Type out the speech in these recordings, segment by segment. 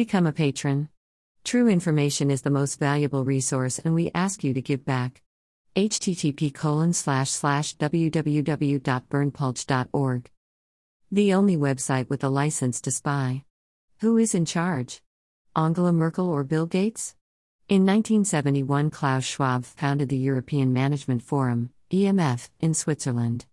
Become a patron. True information is the most valuable resource, and we ask you to give back. http colon slash slash www.berndpulch.org. The only website with a license to spy. Who is in charge? Angela Merkel or Bill Gates? In 1971, Klaus Schwab founded the European Management Forum, EMF, in Switzerland.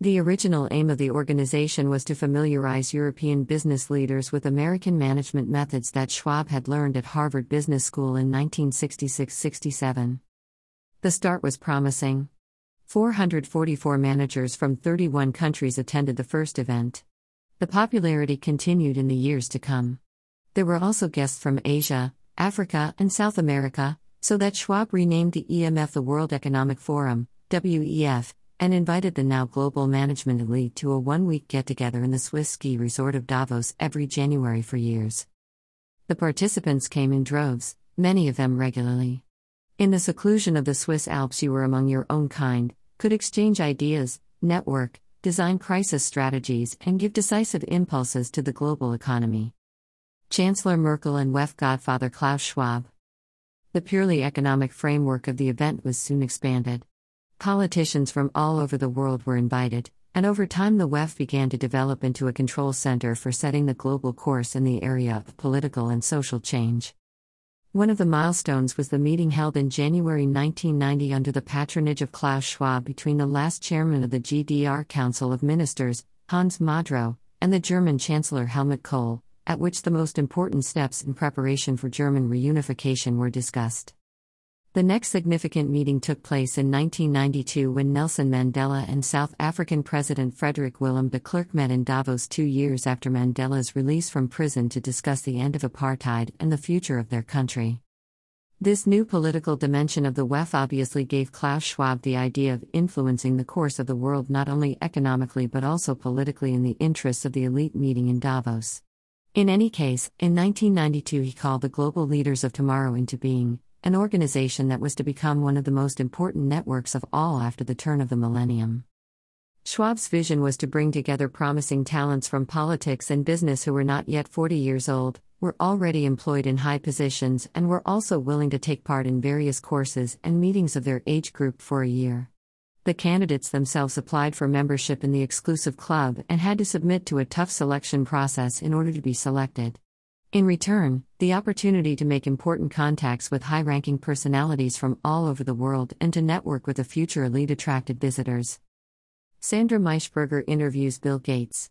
The original aim of the organization was to familiarize European business leaders with American management methods that Schwab had learned at Harvard Business School in 1966 67. The start was promising. 444 managers from 31 countries attended the first event. The popularity continued in the years to come. There were also guests from Asia, Africa, and South America, so that Schwab renamed the EMF the World Economic Forum, WEF, and invited the now global management elite to a one week get together in the Swiss ski resort of Davos every January for years. The participants came in droves, many of them regularly. In the seclusion of the Swiss Alps, you were among your own kind, could exchange ideas, network, design crisis strategies, and give decisive impulses to the global economy. Chancellor Merkel and WEF godfather Klaus Schwab. The purely economic framework of the event was soon expanded. Politicians from all over the world were invited, and over time the WEF began to develop into a control center for setting the global course in the area of political and social change. One of the milestones was the meeting held in January 1990 under the patronage of Klaus Schwab between the last chairman of the GDR Council of Ministers, Hans Modrow, and the German Chancellor Helmut Kohl, at which the most important steps in preparation for German reunification were discussed. The next significant meeting took place in 1992 when Nelson Mandela and South African President Frederick Willem de Klerk met in Davos two years after Mandela's release from prison to discuss the end of apartheid and the future of their country. This new political dimension of the WEF obviously gave Klaus Schwab the idea of influencing the course of the world not only economically but also politically in the interests of the elite meeting in Davos. In any case, in 1992 he called the global leaders of tomorrow into being, an organization that was to become one of the most important networks of all after the turn of the millennium. Schwab's vision was to bring together promising talents from politics and business who were not yet 40 years old, were already employed in high positions, and were also willing to take part in various courses and meetings of their age group for a year. The candidates themselves applied for membership in the exclusive club and had to submit to a tough selection process in order to be selected. In return, the opportunity to make important contacts with high ranking personalities from all over the world and to network with a future elite attracted visitors. Sandra Maischberger interviews Bill Gates.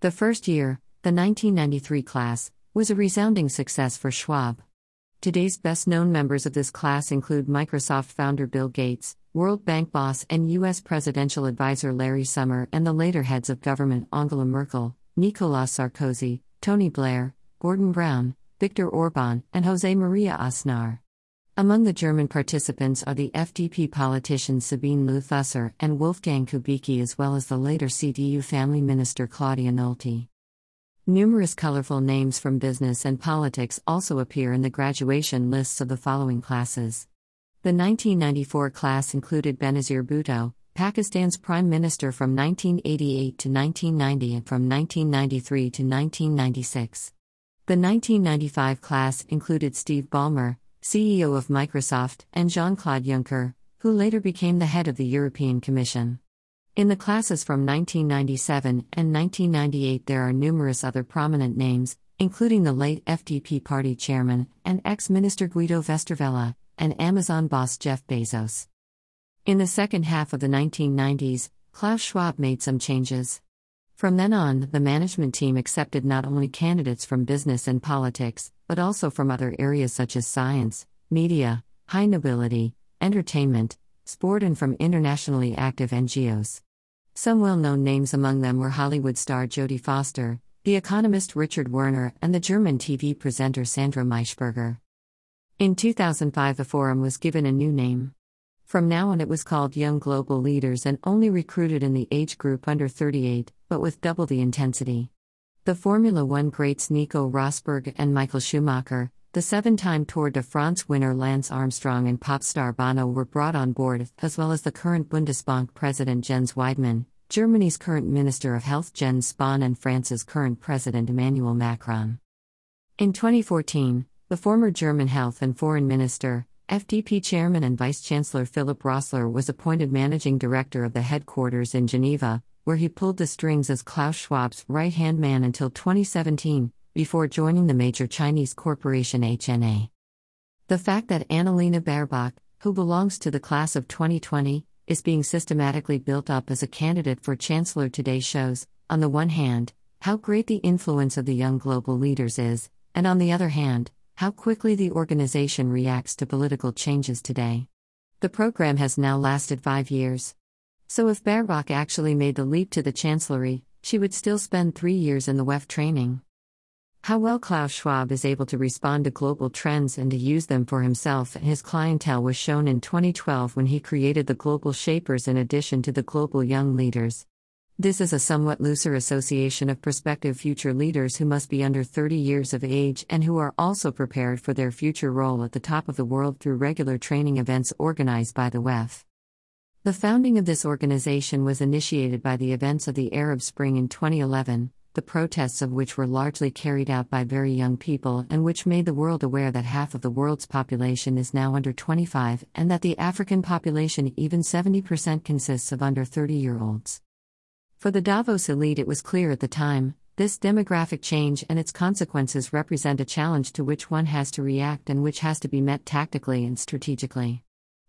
The first year, the 1993 class, was a resounding success for Schwab. Today's best known members of this class include Microsoft founder Bill Gates, World Bank boss and U.S. presidential advisor Larry Summer, and the later heads of government Angela Merkel, Nicolas Sarkozy, Tony Blair, Gordon Brown, Viktor Orban, and Jose Maria Aznar. Among the German participants are the FDP politicians Sabine Leutheusser and Wolfgang Kubicki, as well as the later CDU family minister Claudia Nolte. Numerous colorful names from business and politics also appear in the graduation lists of the following classes. The 1994 class included Benazir Bhutto, Pakistan's prime minister from 1988 to 1990 and from 1993 to 1996. The 1995 class included Steve Ballmer, CEO of Microsoft, and Jean Claude Juncker, who later became the head of the European Commission. In the classes from 1997 and 1998, there are numerous other prominent names, including the late FDP party chairman and ex minister Guido Westerwelle, and Amazon boss Jeff Bezos. In the second half of the 1990s, Klaus Schwab made some changes. From then on, the management team accepted not only candidates from business and politics, but also from other areas such as science, media, high nobility, entertainment, sport, and from internationally active NGOs. Some well known names among them were Hollywood star Jodie Foster, the economist Richard Werner, and the German TV presenter Sandra Maischberger. In 2005, the forum was given a new name. From now on, it was called Young Global Leaders and only recruited in the age group under 38, but with double the intensity. The Formula One greats Nico Rosberg and Michael Schumacher, the seven time Tour de France winner Lance Armstrong, and pop star Bono were brought on board, as well as the current Bundesbank president Jens Weidmann, Germany's current Minister of Health Jens Spahn, and France's current President Emmanuel Macron. In 2014, the former German Health and Foreign Minister, FDP Chairman and Vice Chancellor Philip Rösler was appointed managing director of the headquarters in Geneva, where he pulled the strings as Klaus Schwab's right hand man until 2017, before joining the major Chinese corporation HNA. The fact that Annalena Baerbock, who belongs to the class of 2020, is being systematically built up as a candidate for chancellor today shows, on the one hand, how great the influence of the young global leaders is, and on the other hand, how quickly the organization reacts to political changes today. The program has now lasted five years. So, if Baerbock actually made the leap to the chancellery, she would still spend three years in the WEF training. How well Klaus Schwab is able to respond to global trends and to use them for himself and his clientele was shown in 2012 when he created the Global Shapers in addition to the Global Young Leaders. This is a somewhat looser association of prospective future leaders who must be under 30 years of age and who are also prepared for their future role at the top of the world through regular training events organized by the WEF. The founding of this organization was initiated by the events of the Arab Spring in 2011, the protests of which were largely carried out by very young people and which made the world aware that half of the world's population is now under 25 and that the African population, even 70%, consists of under 30 year olds. For the Davos elite, it was clear at the time this demographic change and its consequences represent a challenge to which one has to react and which has to be met tactically and strategically.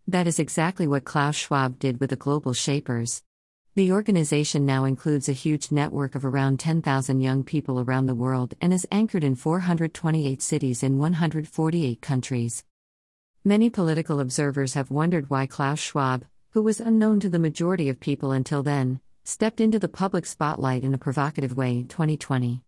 That is exactly what Klaus Schwab did with the Global Shapers. The organization now includes a huge network of around 10,000 young people around the world and is anchored in 428 cities in 148 countries. Many political observers have wondered why Klaus Schwab, who was unknown to the majority of people until then, stepped into the public spotlight in a provocative way in 2020.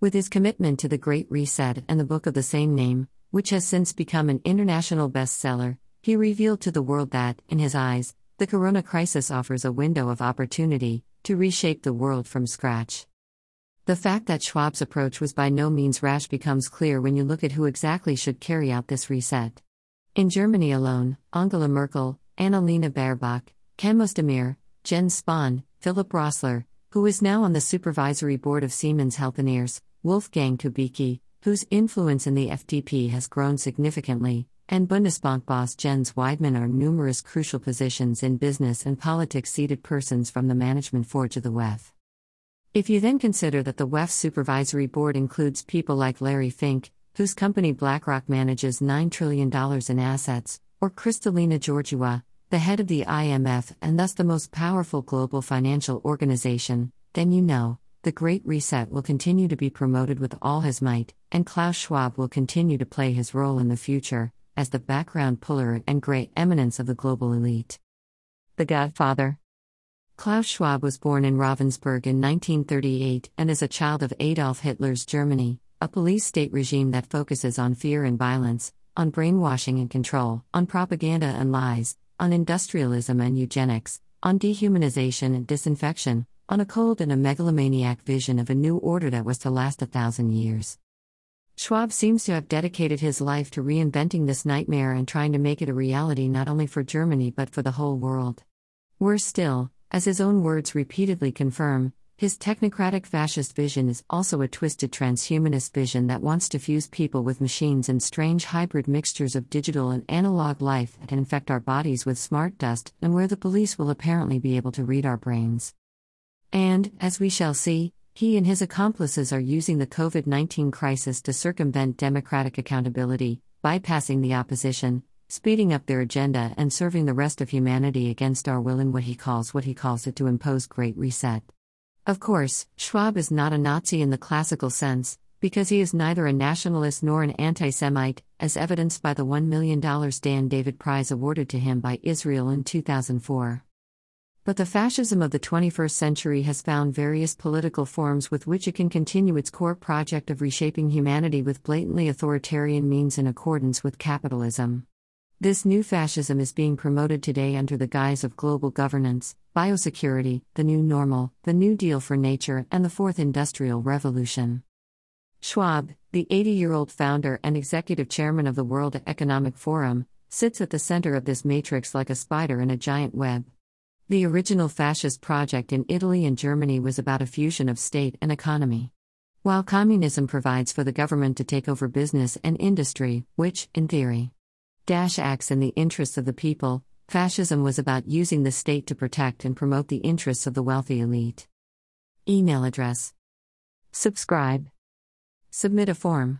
With his commitment to the Great Reset and the book of the same name, which has since become an international bestseller, he revealed to the world that, in his eyes, the corona crisis offers a window of opportunity to reshape the world from scratch. The fact that Schwab's approach was by no means rash becomes clear when you look at who exactly should carry out this reset. In Germany alone, Angela Merkel, Annalena Baerbock, Cem Özdemir, Jens Spahn, Philip Rösler, who is now on the supervisory board of Siemens Healthineers, Wolfgang Kubicki, whose influence in the FDP has grown significantly, and Bundesbank boss Jens Weidmann are numerous crucial positions in business and politics seated persons from the management forge of the WEF. If you then consider that the WEF supervisory board includes people like Larry Fink, whose company BlackRock manages $9 trillion in assets, or Kristalina Georgieva, the head of the IMF and thus the most powerful global financial organization, then you know, the Great Reset will continue to be promoted with all his might, and Klaus Schwab will continue to play his role in the future, as the background puller and great eminence of the global elite. The Godfather Klaus Schwab was born in Ravensburg in 1938 and is a child of Adolf Hitler's Germany, a police state regime that focuses on fear and violence, on brainwashing and control, on propaganda and lies, on industrialism and eugenics, on dehumanization and disinfection, on a cold and a megalomaniac vision of a new order that was to last a thousand years. Schwab seems to have dedicated his life to reinventing this nightmare and trying to make it a reality not only for Germany but for the whole world. Worse still, as his own words repeatedly confirm, his technocratic fascist vision is also a twisted transhumanist vision that wants to fuse people with machines and strange hybrid mixtures of digital and analog life that infect our bodies with smart dust and where the police will apparently be able to read our brains. And, as we shall see, he and his accomplices are using the COVID 19 crisis to circumvent democratic accountability, bypassing the opposition, speeding up their agenda, and serving the rest of humanity against our will in what he calls what he calls it to impose great reset. Of course, Schwab is not a Nazi in the classical sense, because he is neither a nationalist nor an anti Semite, as evidenced by the $1 million Dan David Prize awarded to him by Israel in 2004. But the fascism of the 21st century has found various political forms with which it can continue its core project of reshaping humanity with blatantly authoritarian means in accordance with capitalism. This new fascism is being promoted today under the guise of global governance, biosecurity, the new normal, the New Deal for nature, and the Fourth Industrial Revolution. Schwab, the 80 year old founder and executive chairman of the World Economic Forum, sits at the center of this matrix like a spider in a giant web. The original fascist project in Italy and Germany was about a fusion of state and economy. While communism provides for the government to take over business and industry, which, in theory, dash acts in the interests of the people, fascism was about using the state to protect and promote the interests of the wealthy elite. Email address. Subscribe. Submit a form.